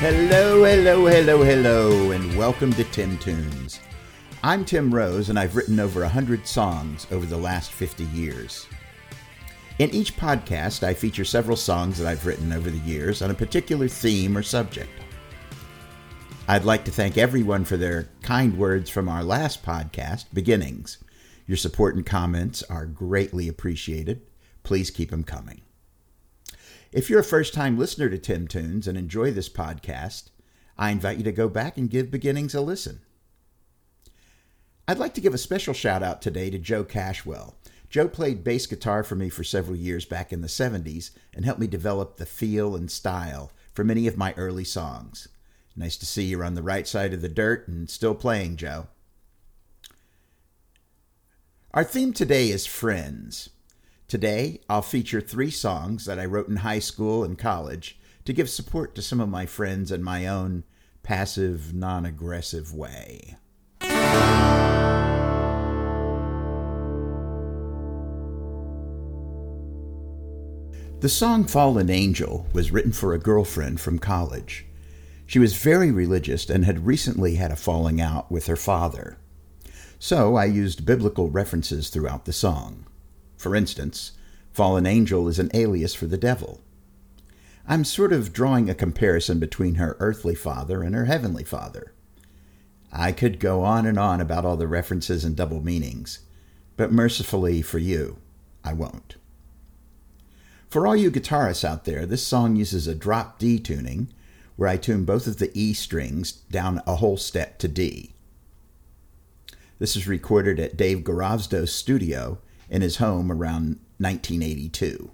Hello, hello, hello, hello, and welcome to Tim Tunes. I'm Tim Rose, and I've written over 100 songs over the last 50 years. In each podcast, I feature several songs that I've written over the years on a particular theme or subject. I'd like to thank everyone for their kind words from our last podcast, Beginnings. Your support and comments are greatly appreciated. Please keep them coming. If you're a first time listener to Tim Tunes and enjoy this podcast, I invite you to go back and give Beginnings a listen. I'd like to give a special shout out today to Joe Cashwell. Joe played bass guitar for me for several years back in the 70s and helped me develop the feel and style for many of my early songs. Nice to see you're on the right side of the dirt and still playing, Joe. Our theme today is friends. Today, I'll feature three songs that I wrote in high school and college to give support to some of my friends in my own passive, non aggressive way. The song Fallen Angel was written for a girlfriend from college. She was very religious and had recently had a falling out with her father. So I used biblical references throughout the song. For instance, fallen angel is an alias for the devil. I'm sort of drawing a comparison between her earthly father and her heavenly father. I could go on and on about all the references and double meanings, but mercifully for you, I won't. For all you guitarists out there, this song uses a drop D tuning, where I tune both of the E strings down a whole step to D. This is recorded at Dave Garavsto's studio in his home around 1982.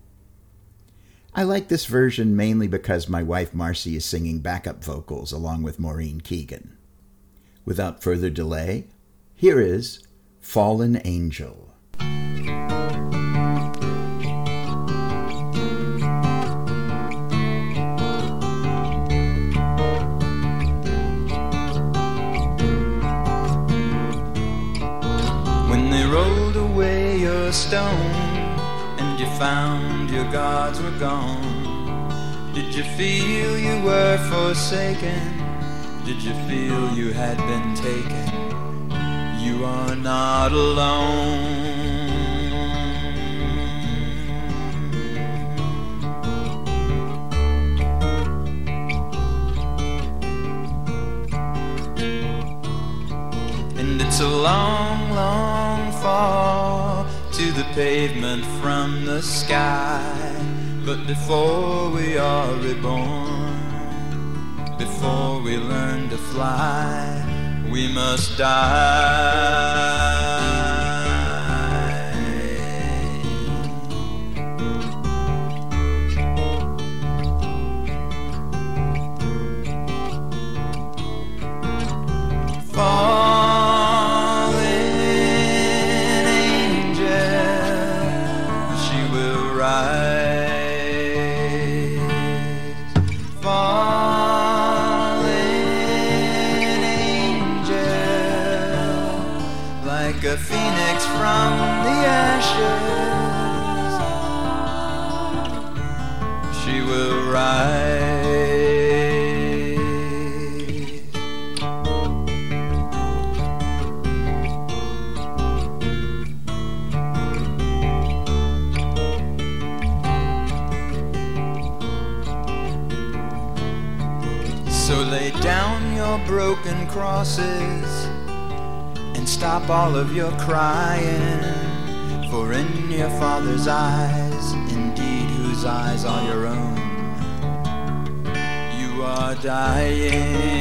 I like this version mainly because my wife Marcy is singing backup vocals along with Maureen Keegan. Without further delay, here is Fallen Angel. When they rolled away stone and you found your gods were gone, did you feel you were forsaken? Did you feel you had been taken? You are not alone. And it's a long, long fall to the pavement from the sky. But before we are reborn, before we learn to fly, we must die. Fallen like a phoenix from the ashes, she will rise. So lay down your broken crosses stop all of your crying. For in your Father's eyes, indeed whose eyes are your own, you are dying.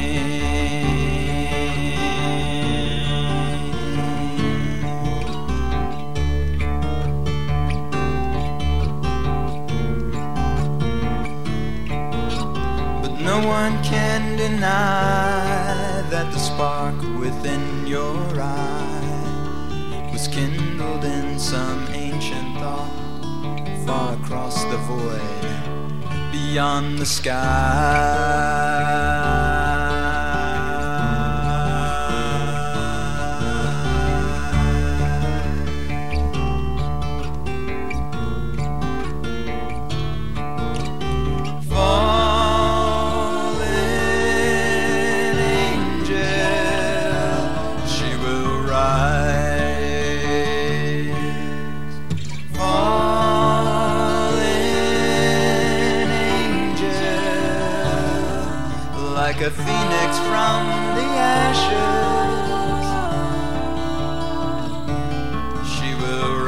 But no one can deny spark within your eye was kindled in some ancient thought far across the void beyond the sky.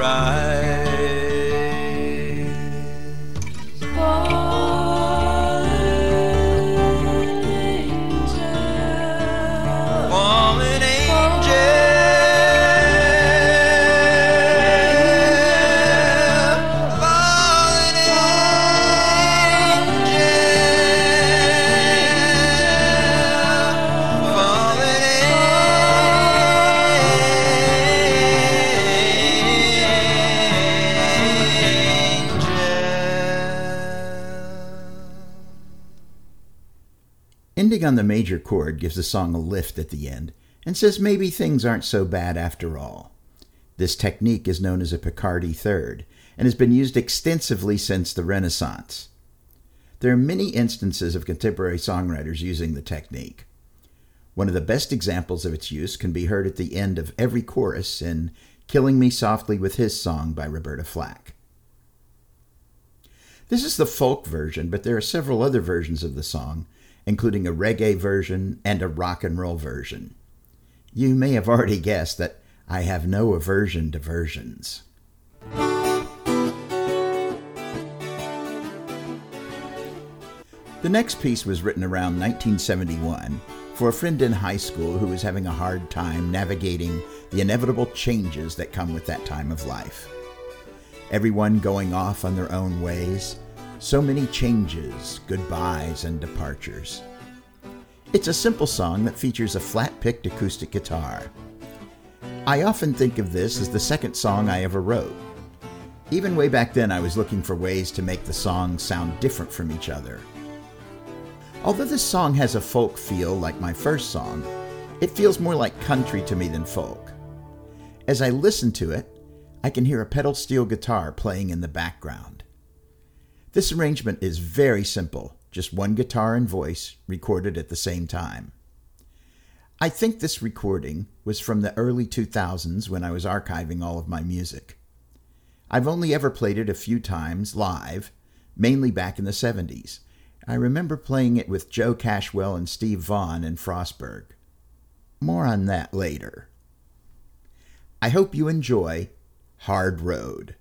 Will Ending on the major chord gives the song a lift at the end and says maybe things aren't so bad after all. This technique is known as a Picardy third and has been used extensively since the Renaissance. There are many instances of contemporary songwriters using the technique. One of the best examples of its use can be heard at the end of every chorus in Killing Me Softly with His Song by Roberta Flack. This is the folk version, but there are several other versions of the song, including a reggae version and a rock and roll version. You may have already guessed that I have no aversion to versions. The next piece was written around 1971 for a friend in high school who was having a hard time navigating the inevitable changes that come with that time of life. Everyone going off on their own ways, so many changes, goodbyes, and departures. It's a simple song that features a flat picked acoustic guitar. I often think of this as the second song I ever wrote. Even way back then, I was looking for ways to make the songs sound different from each other. Although this song has a folk feel like my first song, it feels more like country to me than folk. As I listen to it, I can hear a pedal steel guitar playing in the background. This arrangement is very simple, just one guitar and voice recorded at the same time. I think this recording was from the early 2000s when I was archiving all of my music. I've only ever played it a few times live, mainly back in the 70s. I remember playing it with Joe Cashwell and Steve Vaughan in Frostburg. More on that later. I hope you enjoy Hard Road.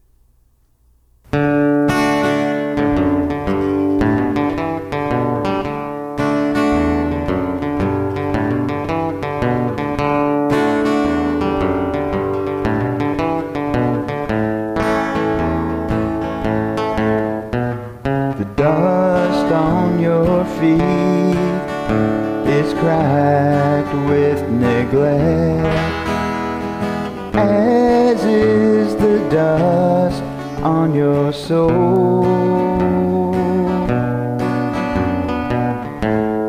On your soul.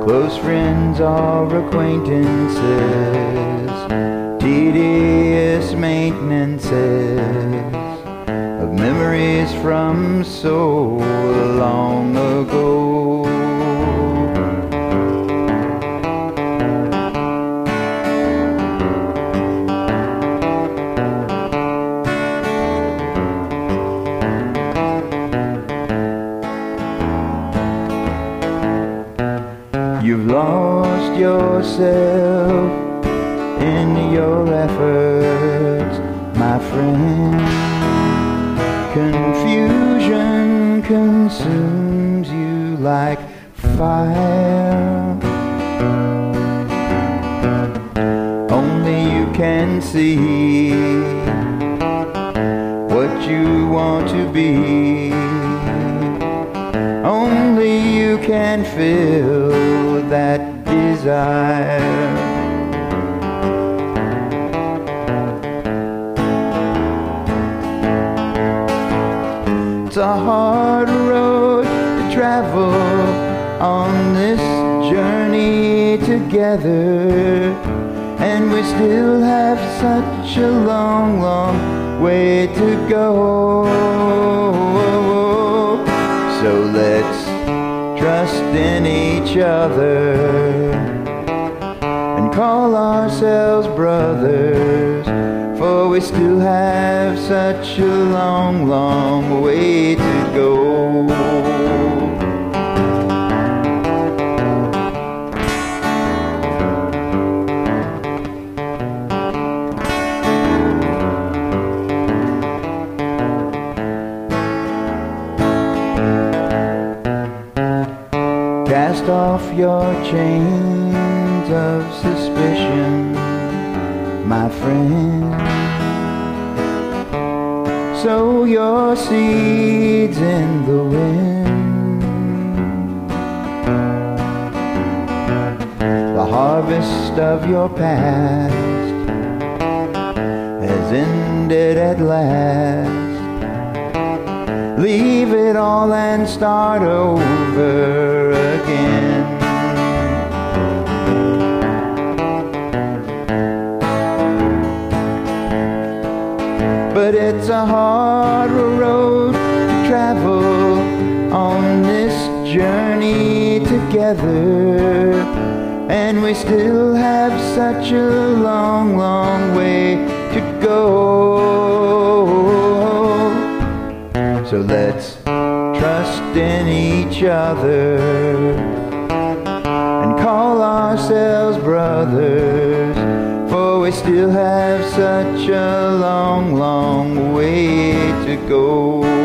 Close friends are acquaintances, tedious maintenances of memories from so long ago. You've lost yourself in your efforts, my friend. Confusion consumes you like fire. Only you can see what you want to be. Only you can feel that desire. It's a hard road to travel on this journey together. And we still have such a long, long way to go. So let's trust in each other and call ourselves brothers. For we still have such a long, long way to go. Your chains of suspicion, my friend. Sow your seeds in the wind. The harvest of your past has ended at last. Leave it all and start over again. It's a hard road to travel on this journey together. And we still have such a long, long way to go. So let's trust in each other and call ourselves brothers. We still have such a long, long way to go.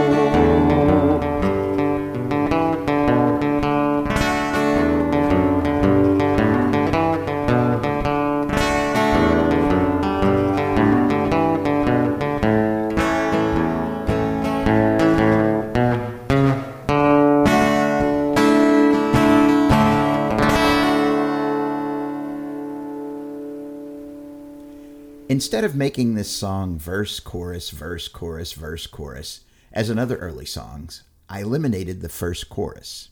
Instead of making this song verse, chorus, verse, chorus, verse, chorus, as in other early songs, I eliminated the first chorus.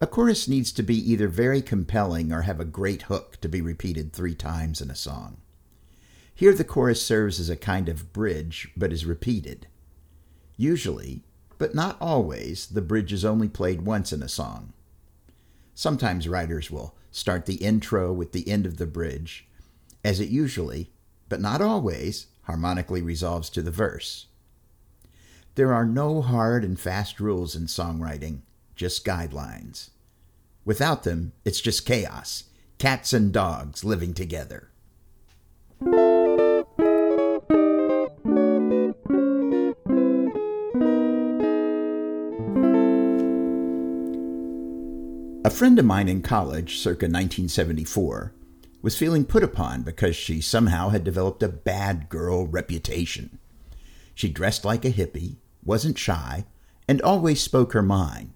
A chorus needs to be either very compelling or have a great hook to be repeated three times in a song. Here, the chorus serves as a kind of bridge, but is repeated. Usually, but not always, the bridge is only played once in a song. Sometimes writers will start the intro with the end of the bridge, as it usually, but not always, harmonically resolves to the verse. There are no hard and fast rules in songwriting, just guidelines. Without them, it's just chaos, cats and dogs living together. A friend of mine in college, circa 1974, was feeling put upon because she somehow had developed a bad girl reputation. She dressed like a hippie, wasn't shy, and always spoke her mind.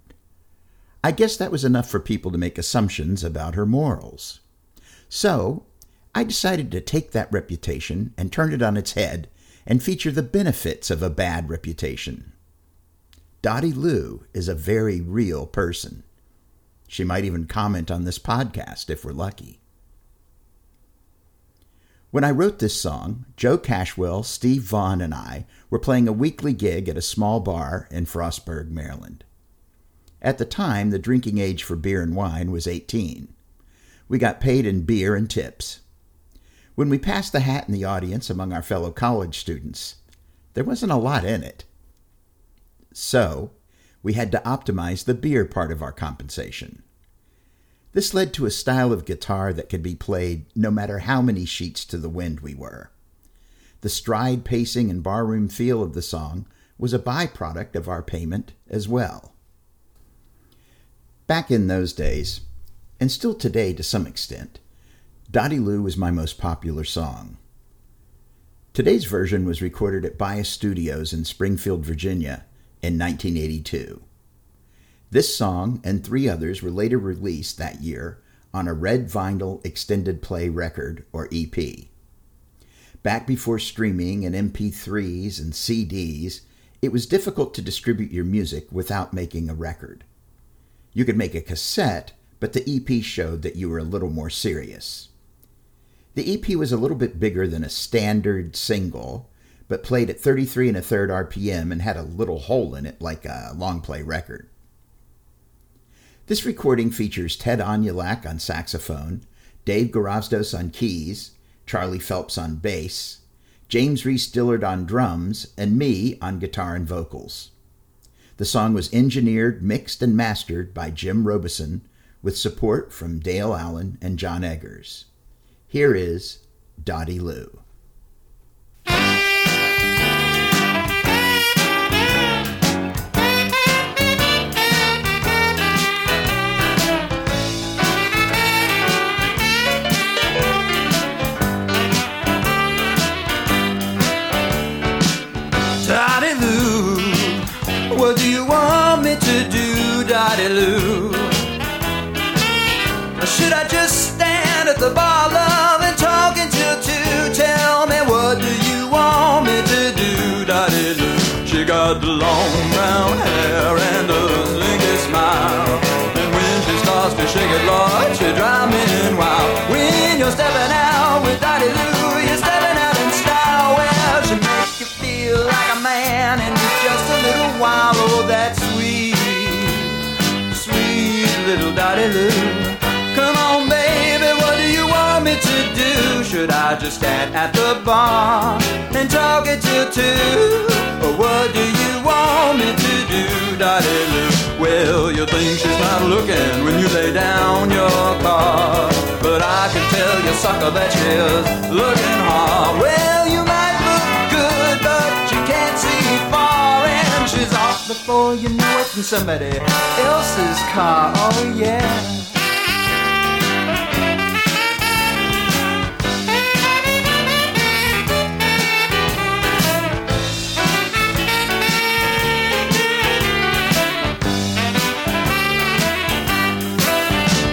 I guess that was enough for people to make assumptions about her morals. So, I decided to take that reputation and turn it on its head and feature the benefits of a bad reputation. Dottie Lou is a very real person. She might even comment on this podcast if we're lucky. When I wrote this song, Joe Cashwell, Steve Vaughn, and I were playing a weekly gig at a small bar in Frostburg, Maryland. At the time, the drinking age for beer and wine was 18. We got paid in beer and tips. When we passed the hat in the audience among our fellow college students, there wasn't a lot in it. So, we had to optimize the beer part of our compensation. This led to a style of guitar that could be played no matter how many sheets to the wind we were. The stride pacing and barroom feel of the song was a byproduct of our payment as well. Back in those days, and still today to some extent, Dottie Lou was my most popular song. Today's version was recorded at Bias Studios in Springfield, Virginia in 1982. This song and three others were later released that year on a red vinyl extended play record, or EP. Back before streaming and MP3s and CDs, it was difficult to distribute your music without making a record. You could make a cassette, but the EP showed that you were a little more serious. The EP was a little bit bigger than a standard single, but played at 33 and a third RPM and had a little hole in it like a long play record. This recording features Ted Onulak on saxophone, Dave Garavdos on keys, Charlie Phelps on bass, James Reese Dillard on drums, and me on guitar and vocals. The song was engineered, mixed, and mastered by Jim Robison with support from Dale Allen and John Eggers. Here is Dottie Lou. rendezvous. What do you want me to do, Dottie Lou? Or should I just stand at the bar, love, and talk until two? Tell me, what do you want me to do, Dottie Lou? She got the long brown hair and a slinky smile. And when she starts to shake it, Lord, she drives me wild. When you're stepping little Dottie Lou. Come on, baby, what do you want me to do? Should I just stand at the bar and talk it till two? Or what do you want me to do, Dottie Lou? Well, you think she's not looking when you lay down your card. But I can tell you, sucker, that she's looking hard. Well, before you know it in somebody else's car. Oh, yeah.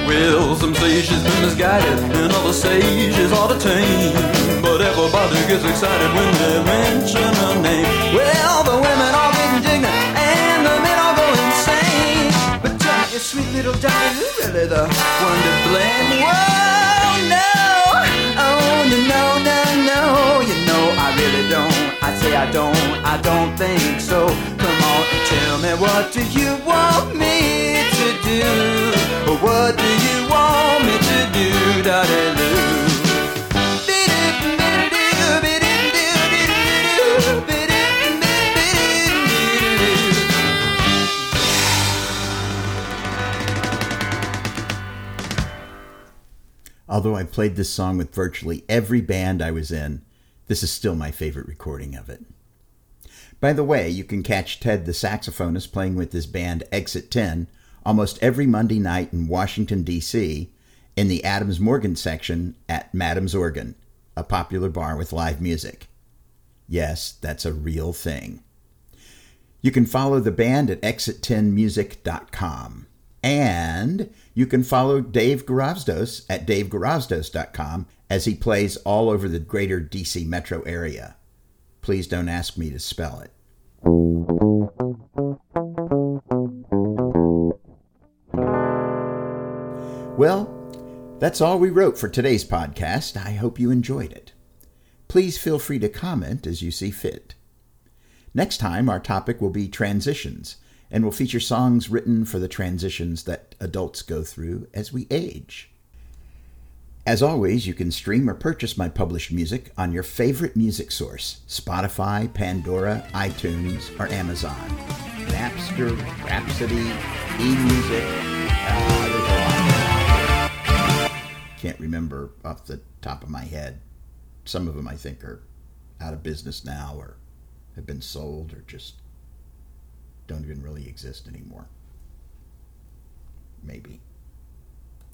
Well, some say she's been misguided, and others say she's hard to tame. But everybody gets excited when they mention her name. Well, the women all sweet little Dottie Lou really the one to blame? Well, no, oh, no, no, no, no. You know I really don't. I say I don't, I don't think so. Come on, tell me, what do you want Although I've played this song with virtually every band I was in, this is still my favorite recording of it. By the way, you can catch Ted the saxophonist playing with his band Exit 10 almost every Monday night in Washington, D.C., in the Adams Morgan section at Madam's Organ, a popular bar with live music. Yes, that's a real thing. You can follow the band at exit10music.com. And you can follow Dave Garavsdos at davegaravsdos.com as he plays all over the greater DC metro area. Please don't ask me to spell it. Well, that's all we wrote for today's podcast. I hope you enjoyed it. Please feel free to comment as you see fit. Next time, our topic will be transitions and will feature songs written for the transitions that adults go through as we age. As always, you can stream or purchase my published music on your favorite music source Spotify, Pandora, iTunes, or Amazon. Napster, Rhapsody, eMusic. Uh. Can't remember off the top of my head. Some of them I think are out of business now or have been sold or just don't even really exist anymore. Maybe.